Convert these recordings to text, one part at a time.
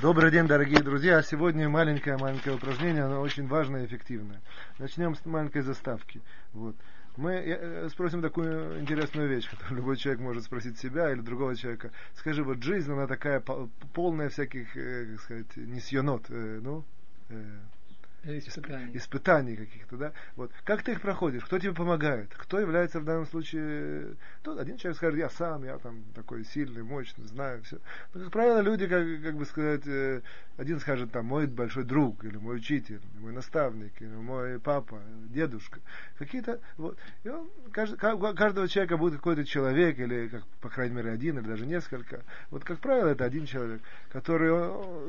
Добрый день, дорогие друзья. Сегодня маленькое-маленькое упражнение, оно очень важное и эффективное. Начнем с маленькой заставки. Вот. Мы э, спросим такую интересную вещь, которую любой человек может спросить себя или другого человека. Скажи, вот жизнь, она такая полная всяких, э, как сказать, несьонот, э, ну, испытаний, испытаний каких-то, да? Вот. Как ты их проходишь? Кто тебе помогает? Кто является в данном случае... Тот один человек скажет, я сам, я там такой сильный, мощный, знаю все. Но, как правило, люди, как, как бы сказать, э, один скажет, там, мой большой друг, или мой учитель, или мой наставник, или мой папа, дедушка. Какие-то, вот. И он, каждый, у каждого человека будет какой-то человек, или, как, по крайней мере, один, или даже несколько. Вот, как правило, это один человек, который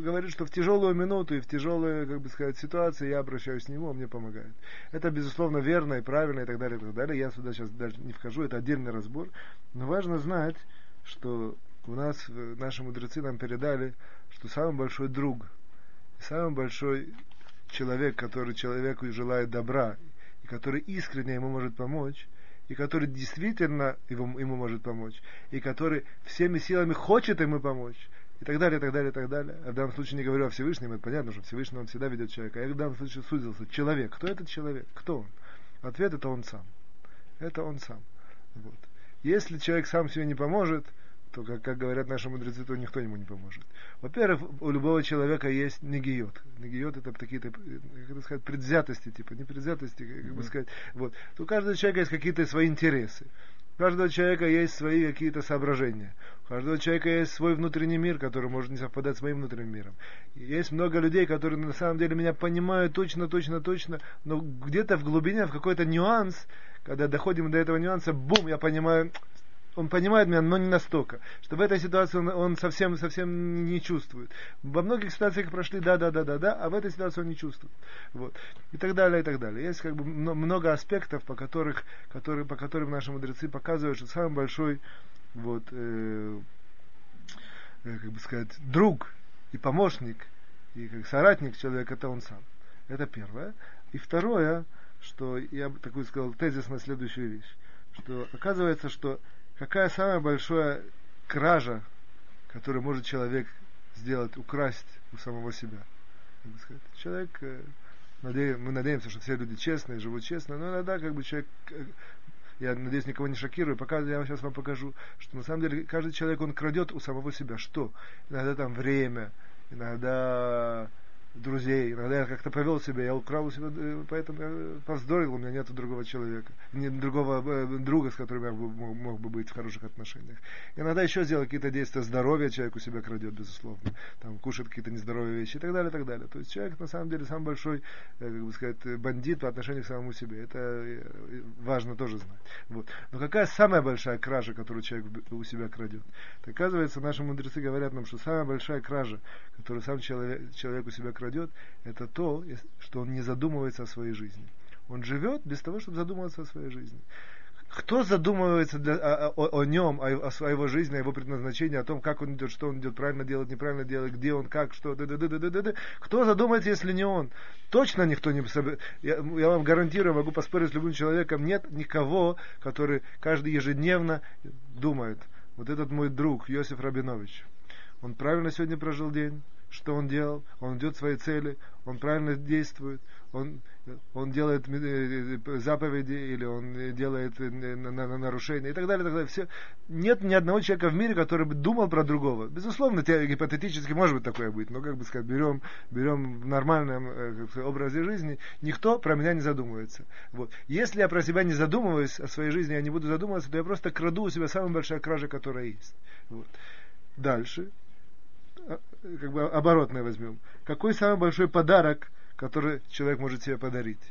говорит, что в тяжелую минуту и в тяжелую, как бы сказать, ситуацию ситуации, я обращаюсь к нему, он мне помогает. Это, безусловно, верно и правильно и так далее, и так далее. Я сюда сейчас даже не вхожу, это отдельный разбор. Но важно знать, что у нас, наши мудрецы нам передали, что самый большой друг, самый большой человек, который человеку желает добра, и который искренне ему может помочь, и который действительно ему, ему может помочь, и который всеми силами хочет ему помочь, и так далее, и так далее, и так далее. А в данном случае не говорю о Всевышнем, это понятно, что Всевышний он всегда ведет человека. А я в данном случае сузился. Человек. Кто этот человек? Кто он? Ответ это он сам. Это он сам. Вот. Если человек сам себе не поможет, то, как, как говорят наши мудрецы, то никто ему не поможет. Во-первых, у любого человека есть негиот. Негиот это какие-то, как это сказать, предвзятости, типа, не предвзятости, как бы сказать. Вот. То у каждого человека есть какие-то свои интересы. Каждого человека есть свои какие-то соображения. У каждого человека есть свой внутренний мир, который может не совпадать с моим внутренним миром. Есть много людей, которые на самом деле меня понимают точно, точно, точно, но где-то в глубине, в какой-то нюанс, когда доходим до этого нюанса, бум, я понимаю, он понимает меня, но не настолько. Что в этой ситуации он, он совсем, совсем не чувствует. Во многих ситуациях прошли да, да, да, да, да, а в этой ситуации он не чувствует. Вот. И так далее, и так далее. Есть как бы много аспектов, по, которых, которые, по которым наши мудрецы показывают, что самый большой вот, э, э, как бы сказать, друг и помощник, и как соратник человека, это он сам. Это первое. И второе, что я бы такую сказал тезис на следующую вещь, что оказывается, что какая самая большая кража, которую может человек сделать, украсть у самого себя. Человек, э, мы надеемся, что все люди честные, живут честно, но иногда как бы человек, э, я надеюсь, никого не шокирую, пока я сейчас вам покажу, что на самом деле каждый человек, он крадет у самого себя что? Иногда там время, иногда друзей. Иногда я как-то повел себя, я украл у себя, э, поэтому я повздорил, у меня нет другого человека, нет другого э, друга, с которым я мог, мог бы быть в хороших отношениях. Иногда еще сделал какие-то действия здоровья, человек у себя крадет, безусловно, там кушает какие-то нездоровые вещи и так далее, и так далее. То есть человек на самом деле самый большой, э, как бы сказать, бандит по отношению к самому себе. Это важно тоже знать. Вот. Но какая самая большая кража, которую человек у себя крадет? Так, оказывается, наши мудрецы говорят нам, что самая большая кража, которую сам человек, человек у себя крадет, крадет, это то, что он не задумывается о своей жизни. Он живет без того, чтобы задумываться о своей жизни. Кто задумывается для, о, о, о нем, о, о его жизни, о его предназначении, о том, как он идет, что он идет, правильно делать, неправильно делать, где он, как, что, да, да, да, да, да, да. Кто задумается, если не он? Точно никто не... Я, я вам гарантирую, могу поспорить с любым человеком, нет никого, который каждый ежедневно думает. Вот этот мой друг, Йосиф Рабинович, он правильно сегодня прожил день? Что он делал, он идет своей цели, он правильно действует, он, он делает э, э, заповеди или он делает э, нарушения и так далее, и так далее. Все. Нет ни одного человека в мире, который бы думал про другого. Безусловно, гипотетически может быть такое быть, но как бы сказать, берем, берем в нормальном образе жизни, никто про меня не задумывается. Вот. Если я про себя не задумываюсь о своей жизни, я не буду задумываться, то я просто краду у себя самая большая кража, которая есть. Вот. Дальше как бы оборотное возьмем. Какой самый большой подарок, который человек может себе подарить?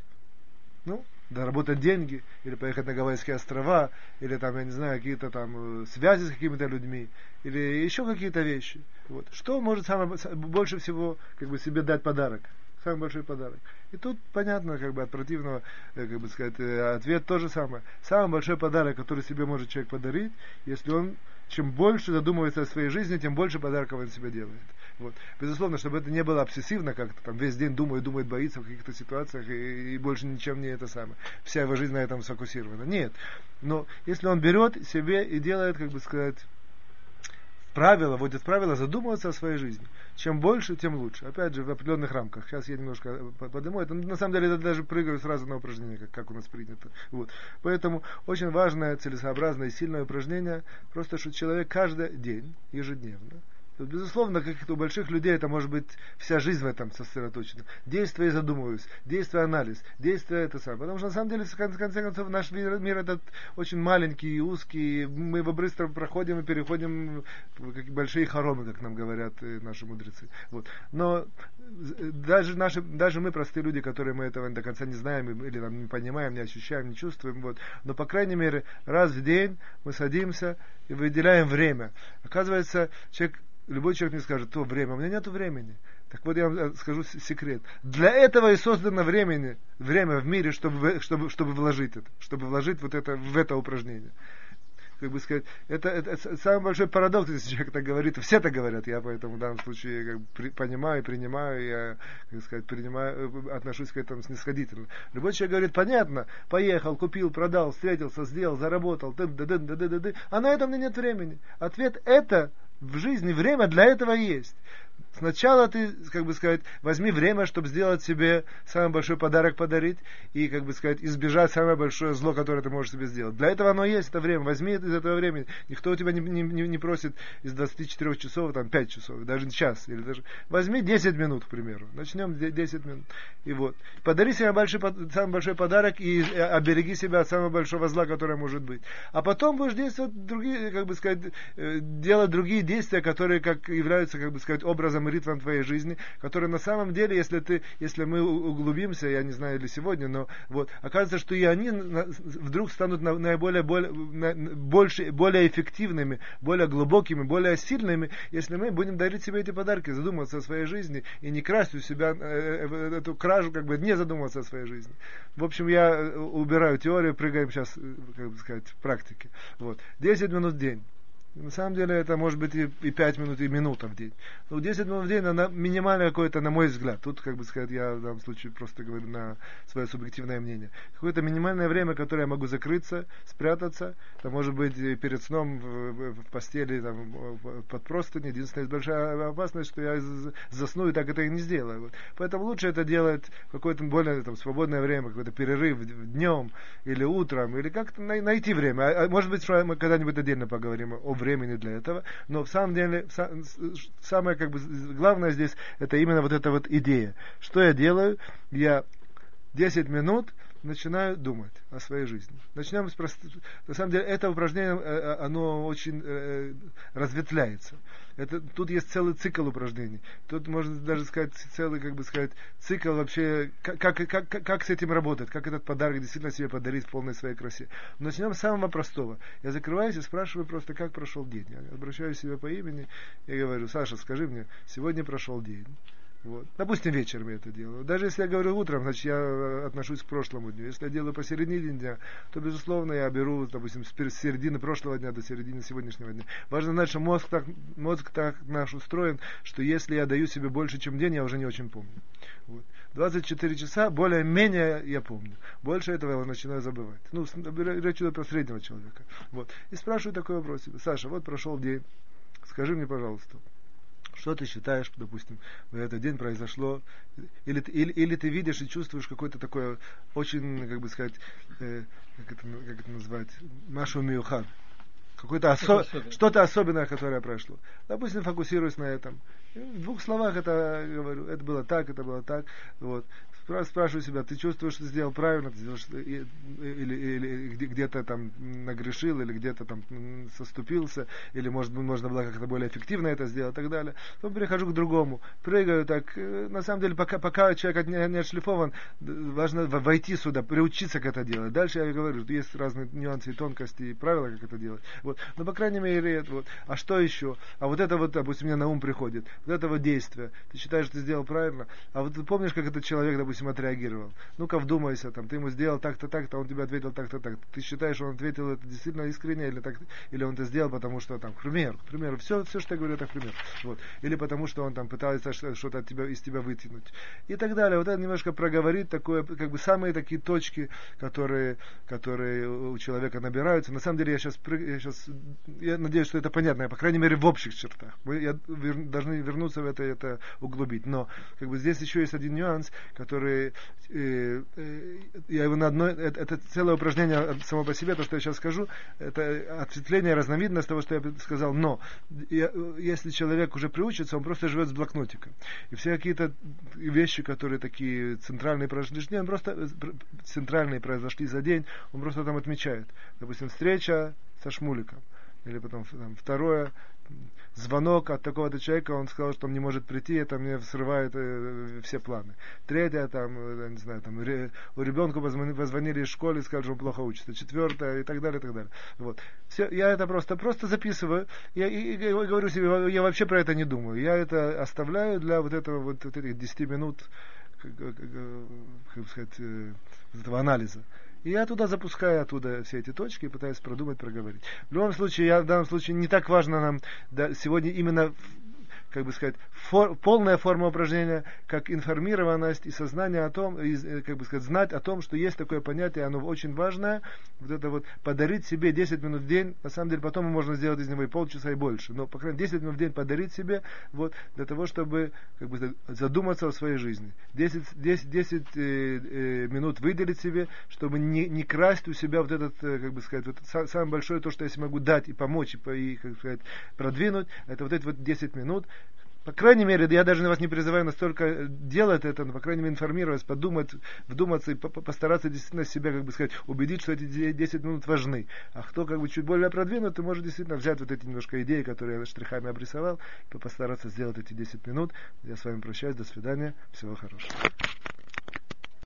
Ну, заработать деньги, или поехать на Гавайские острова, или там, я не знаю, какие-то там э, связи с какими-то людьми, или еще какие-то вещи. Вот. Что может самое, больше всего как бы себе дать подарок? Самый большой подарок. И тут понятно, как бы от противного, э, как бы сказать, э, ответ то же самое. Самый большой подарок, который себе может человек подарить, если он чем больше задумывается о своей жизни, тем больше подарков он себе делает. Вот. Безусловно, чтобы это не было обсессивно, как-то там весь день думает, думает, боится в каких-то ситуациях и, и больше ничем не это самое. Вся его жизнь на этом сфокусирована. Нет. Но если он берет себе и делает, как бы сказать, правило, вводят правила задумываться о своей жизни. Чем больше, тем лучше. Опять же, в определенных рамках. Сейчас я немножко э, подниму. Это, на самом деле, это даже прыгаю сразу на упражнение, как, как у нас принято. Вот. Поэтому очень важное, целесообразное и сильное упражнение, просто что человек каждый день, ежедневно, Безусловно, как у больших людей это может быть вся жизнь в этом сосредоточена. Действие и задумываюсь, действие анализ, действие это самое. Потому что на самом деле, в конце, конце концов, наш мир, мир этот очень маленький и узкий. Мы его быстро проходим и переходим в большие хоромы, как нам говорят э, наши мудрецы. Вот. Но э, даже, наши, даже мы, простые люди, которые мы этого до конца не знаем или там, не понимаем, не ощущаем, не чувствуем, вот. но, по крайней мере, раз в день мы садимся и выделяем время. Оказывается, человек любой человек мне скажет, то время, у меня нет времени. Так вот я вам э, скажу секрет. Для этого и создано времени, время в мире, чтобы, чтобы, чтобы вложить это, чтобы вложить вот это в это упражнение. Как бы сказать, это, это, это самый большой парадокс, если человек так говорит. Все так говорят, я поэтому в данном случае как бы, при, понимаю, принимаю, я, как сказать, принимаю, э, отношусь к этому снисходительно. Любой человек говорит, понятно, поехал, купил, продал, встретился, сделал, заработал, ды -ды -ды -ды -ды -ды, а на это мне нет времени. Ответ это в жизни время для этого есть. Сначала ты, как бы сказать, возьми время, чтобы сделать себе самый большой подарок подарить и, как бы сказать, избежать самое большое зло, которое ты можешь себе сделать. Для этого оно есть, это время. Возьми из этого времени. Никто у тебя не, не, не просит из 24 часов, там, 5 часов, даже час. Или даже... Возьми 10 минут, к примеру. Начнем 10 минут. И вот. Подари себе большой, самый большой подарок и обереги себя от самого большого зла, которое может быть. А потом будешь действовать другие, как бы сказать, э, делать другие действия, которые как являются, как бы сказать, образом ритмом твоей жизни, которые на самом деле, если ты, если мы углубимся, я не знаю, или сегодня, но вот, оказывается, что и они вдруг станут наиболее, более, больше, более эффективными, более глубокими, более сильными, если мы будем дарить себе эти подарки, задумываться о своей жизни и не красть у себя э, э, эту кражу, как бы не задумываться о своей жизни. В общем, я э, убираю теорию, прыгаем сейчас, как бы сказать, в практике. Вот. 10 минут в день. На самом деле это может быть и, и 5 минут, и минута в день. Но 10 минут в день, она минимальное какое-то, на мой взгляд. Тут, как бы сказать, я в данном случае просто говорю на свое субъективное мнение. Какое-то минимальное время, которое я могу закрыться, спрятаться. Это может быть перед сном в, в постели, там, под простынь. Единственная большая опасность, что я засну и так это и не сделаю. Вот. Поэтому лучше это делать в какое-то более там, свободное время, какой-то перерыв днем или утром, или как-то найти время. А, а может быть, мы когда-нибудь отдельно поговорим об времени для этого, но в самом деле самое как бы главное здесь это именно вот эта вот идея. Что я делаю? Я 10 минут начинаю думать о своей жизни. Начнем с прост... На самом деле, это упражнение, э, э, оно очень э, разветвляется. Это, тут есть целый цикл упражнений. Тут можно даже сказать целый, как бы сказать, цикл вообще, как, как, как, как с этим работать, как этот подарок действительно себе подарить в полной своей красе. Но начнем с самого простого. Я закрываюсь и спрашиваю просто, как прошел день. Я к себе по имени и говорю, Саша, скажи мне, сегодня прошел день. Вот. Допустим, вечером я это делаю. Даже если я говорю утром, значит, я э, отношусь к прошлому дню. Если я делаю посередине дня, то, безусловно, я беру, допустим, с середины прошлого дня до середины сегодняшнего дня. Важно знать, что мозг так, мозг так наш устроен, что если я даю себе больше, чем день, я уже не очень помню. Вот. 24 часа более-менее я помню. Больше этого я начинаю забывать. Ну, речь идет про среднего человека. Вот. И спрашиваю такой вопрос. Саша, вот прошел день. Скажи мне, пожалуйста, что ты считаешь, допустим, в этот день произошло, или, или, или ты видишь и чувствуешь какое-то такое очень, как бы сказать, э, как, это, как это назвать, Машу Миухар, какое-то осо... что-то особенное, которое прошло. Допустим, фокусируюсь на этом. В двух словах это говорю, это было так, это было так. Вот спрашиваю себя, ты чувствуешь, что сделал правильно, ты сделаешь, или, или где-то там нагрешил, или где-то там соступился, или может быть можно было как-то более эффективно это сделать и так далее. Потом перехожу к другому, прыгаю так. Э, на самом деле, пока, пока человек не, не отшлифован, важно войти сюда, приучиться к это делать. Дальше я говорю, что есть разные нюансы и тонкости, и правила, как это делать. Вот. Но, по крайней мере, вот. А что еще? А вот это вот, допустим, мне на ум приходит. Вот это вот действие. Ты считаешь, что ты сделал правильно. А вот ты помнишь, как этот человек, допустим, допустим, отреагировал. Ну-ка вдумайся, там, ты ему сделал так-то, так-то, он тебе ответил так-то, так. Ты считаешь, он ответил это действительно искренне, или, так, или он это сделал, потому что, там, к примеру, к примеру, все, все, что я говорю, это к примеру. Вот. Или потому что он там пытается что-то от тебя, из тебя вытянуть. И так далее. Вот это немножко проговорить такое, как бы самые такие точки, которые, которые у человека набираются. На самом деле я сейчас, я сейчас, я надеюсь, что это понятно, по крайней мере, в общих чертах. Мы я, вер, должны вернуться в это, это углубить. Но как бы здесь еще есть один нюанс, который э, э, я его на одной, это, это целое упражнение само по себе, то, что я сейчас скажу, это ответвление, разновидность того, что я сказал. Но я, если человек уже приучится, он просто живет с блокнотиком. И все какие-то вещи, которые такие центральные произошли, он просто центральные произошли за день, он просто там отмечает. Допустим, встреча со Шмуликом. Или потом там, второе, звонок от такого-то человека, он сказал, что он не может прийти, это мне срывает э, все планы. Третье, там, э, не знаю, там, ре, у ребенка позвонили, позвонили из школы, сказали, что он плохо учится. Четвертое, и так далее, и так далее. Вот. Все, я это просто, просто записываю. Я, и, и, и говорю себе, я вообще про это не думаю. Я это оставляю для вот этого, вот, вот этих 10 минут, как, как, как сказать, э, этого анализа. И я туда запускаю оттуда все эти точки и пытаюсь продумать, проговорить. В любом случае, я в данном случае не так важно нам да, сегодня именно как бы сказать, фор, полная форма упражнения, как информированность и сознание о том, и, э, как бы сказать, знать о том, что есть такое понятие, оно очень важное, вот это вот подарить себе 10 минут в день, на самом деле потом можно сделать из него и полчаса и больше, но, по крайней мере, 10 минут в день подарить себе, вот, для того, чтобы как бы, задуматься о своей жизни. 10, 10, 10 э, э, минут выделить себе, чтобы не, не красть у себя вот этот, э, как бы сказать, вот, самое большое то, что я могу дать и помочь, и, и как сказать, продвинуть, это вот эти вот 10 минут, по крайней мере, я даже вас не призываю настолько делать это, но, по крайней мере, информировать, подумать, вдуматься и постараться действительно себя, как бы сказать, убедить, что эти 10 минут важны. А кто как бы чуть более продвинутый, может действительно взять вот эти немножко идеи, которые я штрихами обрисовал, и постараться сделать эти 10 минут. Я с вами прощаюсь, до свидания, всего хорошего.